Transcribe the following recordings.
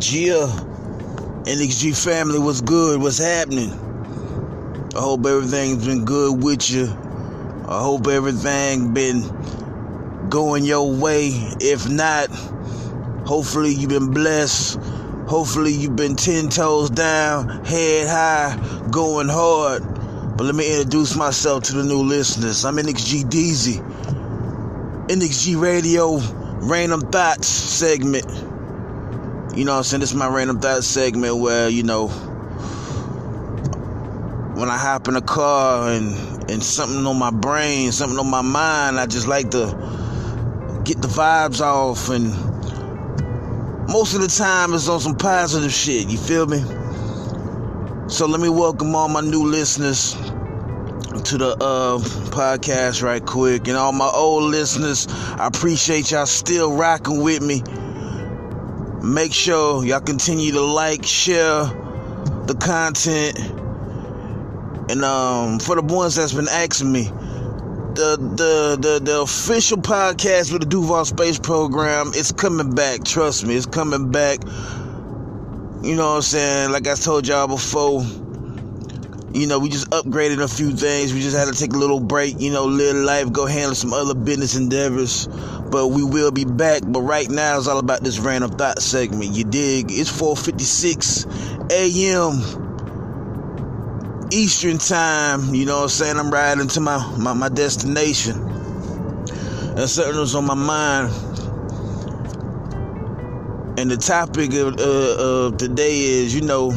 Gia, NXG family, what's good? What's happening? I hope everything's been good with you. I hope everything been going your way. If not, hopefully you've been blessed. Hopefully you've been ten toes down, head high, going hard. But let me introduce myself to the new listeners. I'm NXG DZ. NXG Radio Random Thoughts segment. You know I'm saying? This is my Random thought segment where, you know, when I hop in a car and, and something on my brain, something on my mind, I just like to get the vibes off and most of the time it's on some positive shit, you feel me? So let me welcome all my new listeners to the uh, podcast right quick. And all my old listeners, I appreciate y'all still rocking with me. Make sure y'all continue to like, share the content. And um, for the ones that's been asking me, the the the, the official podcast with the Duval Space Program, it's coming back. Trust me, it's coming back. You know what I'm saying? Like I told y'all before, you know, we just upgraded a few things. We just had to take a little break, you know, live life, go handle some other business endeavors. But we will be back. But right now, it's all about this random thought segment. You dig? It's 4:56 a.m. Eastern time. You know what I'm saying? I'm riding to my my, my destination. And something was on my mind. And the topic of, uh, of today is, you know,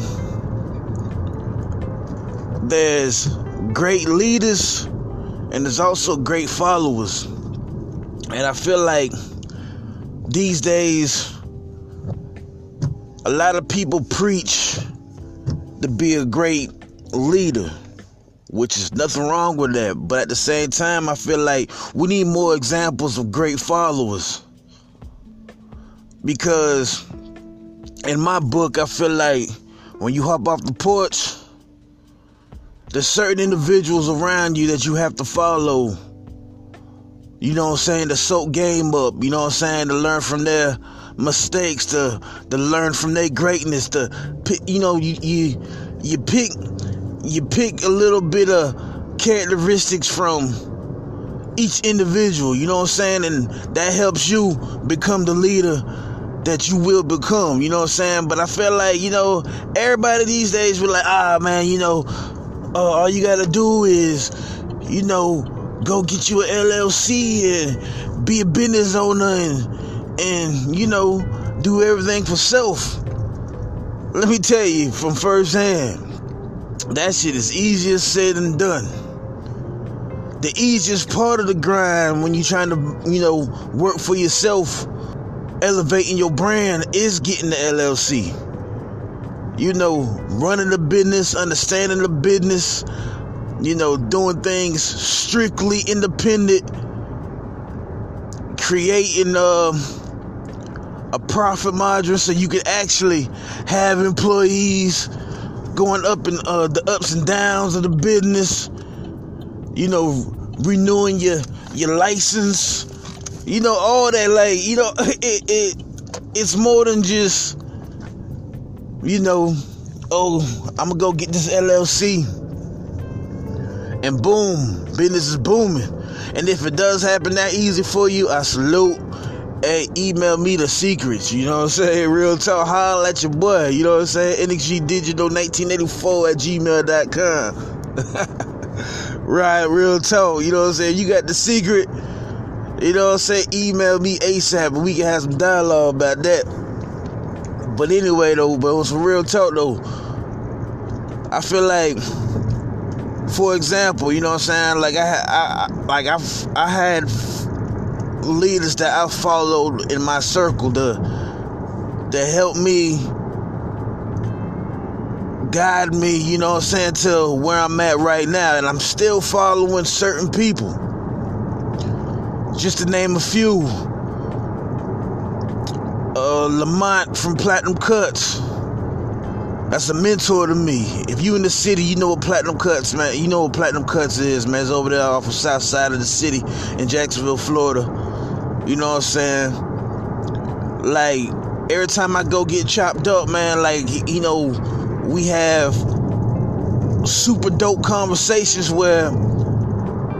there's great leaders and there's also great followers. And I feel like these days, a lot of people preach to be a great leader, which is nothing wrong with that. But at the same time, I feel like we need more examples of great followers. Because in my book, I feel like when you hop off the porch, there's certain individuals around you that you have to follow. You know what I'm saying? To soak game up. You know what I'm saying? To learn from their mistakes. To to learn from their greatness. To pick, you know you you you pick you pick a little bit of characteristics from each individual. You know what I'm saying? And that helps you become the leader that you will become. You know what I'm saying? But I feel like you know everybody these days be like, ah man, you know uh, all you gotta do is, you know, go get you an LLC and be a business owner and, and you know, do everything for self. Let me tell you from first hand, that shit is easier said than done. The easiest part of the grind when you're trying to, you know, work for yourself, elevating your brand is getting the LLC you know, running the business, understanding the business, you know, doing things strictly independent, creating uh, a profit margin so you can actually have employees going up and uh, the ups and downs of the business, you know, renewing your your license, you know, all that like, you know, it, it it's more than just you know, oh, I'm gonna go get this LLC. And boom, business is booming. And if it does happen that easy for you, I salute. Hey, email me the secrets, you know what I'm saying? Real talk, holla at your boy, you know what I'm saying? NXG Digital 1984 at gmail.com. right, real talk, you know what I'm saying? You got the secret, you know what I'm saying? Email me ASAP and we can have some dialogue about that. But anyway, though, but it was some real talk, though. I feel like, for example, you know what I'm saying? Like I, I like I, I had leaders that I followed in my circle to, to help me, guide me. You know what I'm saying to where I'm at right now, and I'm still following certain people. Just to name a few uh, Lamont from Platinum Cuts. That's a mentor to me. If you in the city, you know what Platinum Cuts, man. You know what Platinum Cuts is, man. It's over there off the south side of the city in Jacksonville, Florida. You know what I'm saying? Like, every time I go get chopped up, man, like you know, we have super dope conversations where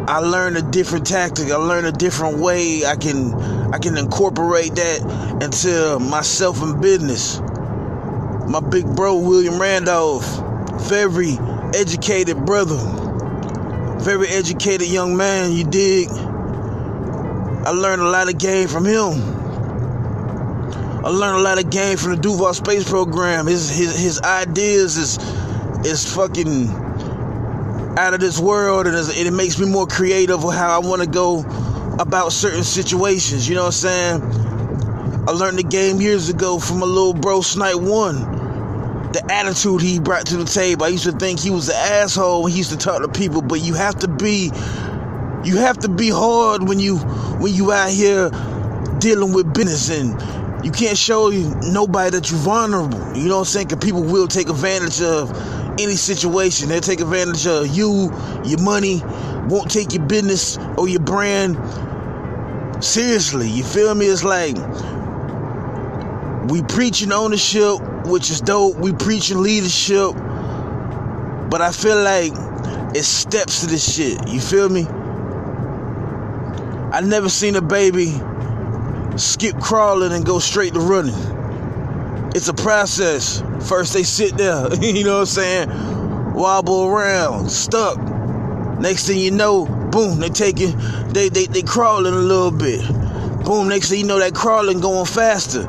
I learn a different tactic. I learn a different way. I can I can incorporate that into myself and business. My big bro William Randolph, very educated brother, very educated young man. You dig? I learned a lot of game from him. I learned a lot of game from the Duval Space Program. His his his ideas is is fucking out of this world, and it makes me more creative with how I want to go about certain situations. You know what I'm saying? I learned the game years ago from a little bro, Snipe One. The attitude he brought to the table. I used to think he was an asshole when he used to talk to people, but you have to be you have to be hard when you when you out here dealing with business and you can't show nobody that you're vulnerable. You know what I'm saying? Because people will take advantage of any situation. They'll take advantage of you, your money, won't take your business or your brand seriously. You feel me? It's like we preaching ownership, which is dope. We preaching leadership. But I feel like it's steps to this shit. You feel me? I never seen a baby skip crawling and go straight to running. It's a process. First they sit there, you know what I'm saying? Wobble around, stuck. Next thing you know, boom, they taking they they they crawling a little bit. Boom, next thing you know that crawling going faster.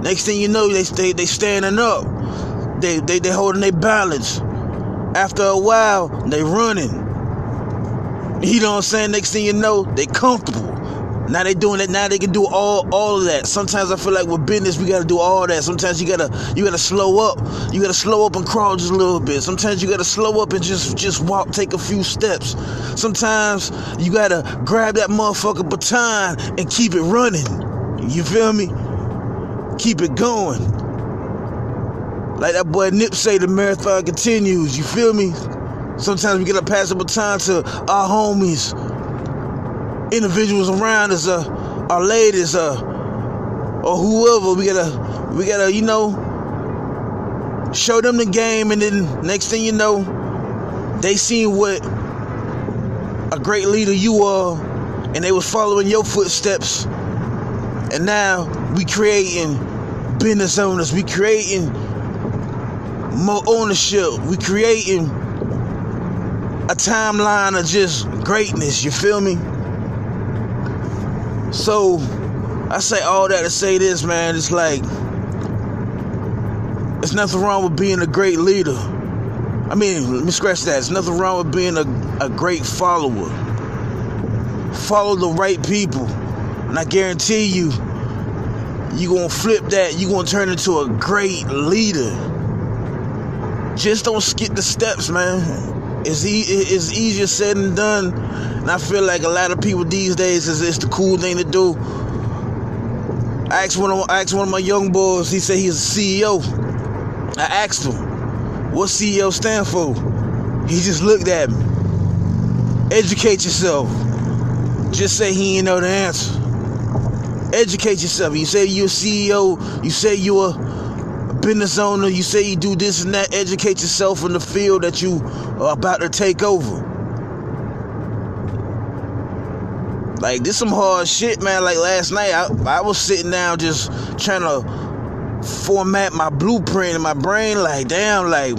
Next thing you know, they they they standing up. They they they holding their balance. After a while, they running. You know what I'm saying? Next thing you know, they comfortable. Now they doing it. Now they can do all all of that. Sometimes I feel like with business we gotta do all that. Sometimes you gotta you gotta slow up. You gotta slow up and crawl just a little bit. Sometimes you gotta slow up and just just walk, take a few steps. Sometimes you gotta grab that motherfucker baton and keep it running. You feel me? Keep it going. Like that boy Nip say, the marathon continues. You feel me? Sometimes we gotta pass the baton to our homies individuals around us, uh, our ladies, uh, or whoever. We gotta, we gotta, you know, show them the game, and then next thing you know, they seen what a great leader you are, and they was following your footsteps. And now we creating business owners. We creating more ownership. We creating a timeline of just greatness. You feel me? So I say all that to say this, man. It's like there's nothing wrong with being a great leader. I mean, let me scratch that. There's nothing wrong with being a, a great follower. Follow the right people. And I guarantee you, you're going to flip that. You're going to turn into a great leader. Just don't skip the steps, man. It's, e- it's easier said than done. And I feel like a lot of people these days is it's the cool thing to do. I asked one of I asked one of my young boys. He said he's a CEO. I asked him, "What CEO stand for?" He just looked at me. Educate yourself. Just say he ain't know the answer. Educate yourself. You say you're a CEO. You say you're a business owner. You say you do this and that. Educate yourself in the field that you are about to take over. Like this some hard shit, man. Like last night, I, I was sitting down just trying to format my blueprint in my brain. Like, damn, like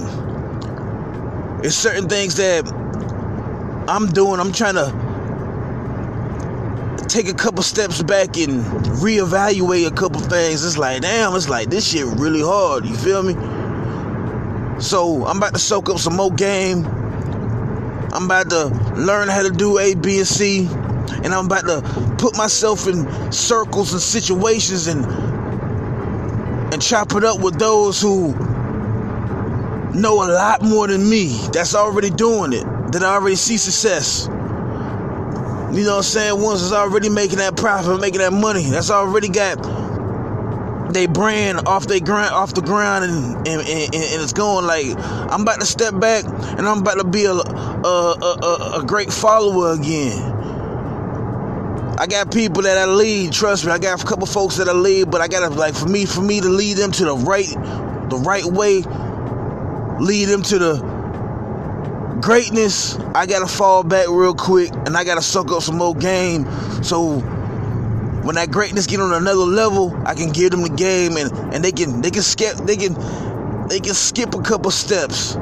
it's certain things that I'm doing. I'm trying to take a couple steps back and reevaluate a couple things. It's like, damn, it's like this shit really hard. You feel me? So I'm about to soak up some more game. I'm about to learn how to do A, B, and C and I'm about to put myself in circles and situations and and chop it up with those who know a lot more than me that's already doing it that I already see success. You know what I'm saying? Ones that's already making that profit making that money that's already got they brand off they grind off the ground and, and, and, and, it's going. Like I'm about to step back and I'm about to be a a, a, a great follower again I got people that I lead. Trust me, I got a couple folks that I lead, but I gotta like for me, for me to lead them to the right, the right way, lead them to the greatness. I gotta fall back real quick, and I gotta suck up some more game. So when that greatness get on another level, I can give them the game, and and they can they can skip they can they can skip a couple steps.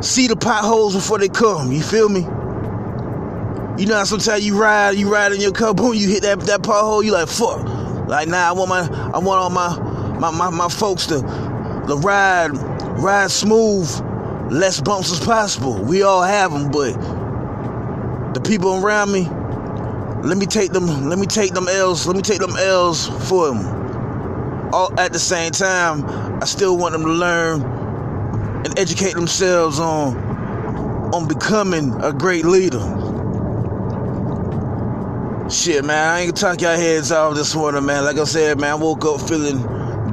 See the potholes before they come. You feel me? You know sometimes you ride, you ride in your car, boom, you hit that that pothole, you like fuck. Like nah, I want my I want all my my, my, my folks to the ride ride smooth, less bumps as possible. We all have them, but the people around me, let me take them, let me take them L's, let me take them L's for them. All at the same time, I still want them to learn and educate themselves on on becoming a great leader. Shit, man, I ain't gonna talk y'all heads off this morning, man. Like I said, man, I woke up feeling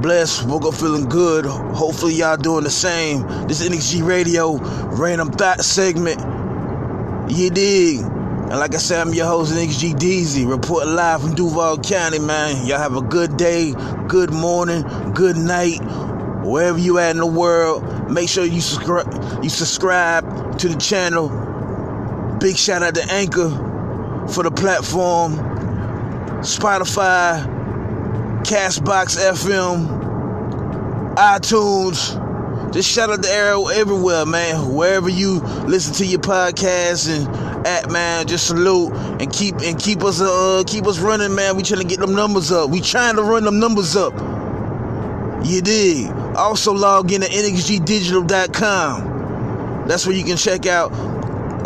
blessed, woke up feeling good. Hopefully, y'all doing the same. This NXG Radio random thought segment. You dig? And like I said, I'm your host, NXG Deezy, report live from Duval County, man. Y'all have a good day, good morning, good night, wherever you at in the world. Make sure you subscribe, you subscribe to the channel. Big shout out to Anchor for the platform Spotify, Castbox FM, iTunes. Just shout out the arrow everywhere, man. Wherever you listen to your podcast and at man, just salute and keep and keep us uh keep us running, man. We trying to get them numbers up. We trying to run them numbers up. You dig? Also log in to nxgdigital.com. That's where you can check out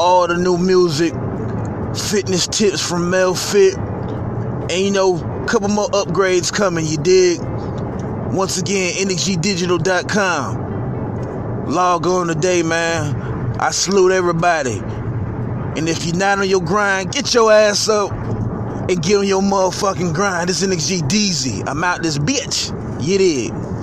all the new music fitness tips from Mel Fit, and you know, a couple more upgrades coming, you dig? Once again, nxgdigital.com. Log on today, man. I salute everybody. And if you're not on your grind, get your ass up and get on your motherfucking grind. This NXG Deezy. I'm out this bitch. You dig?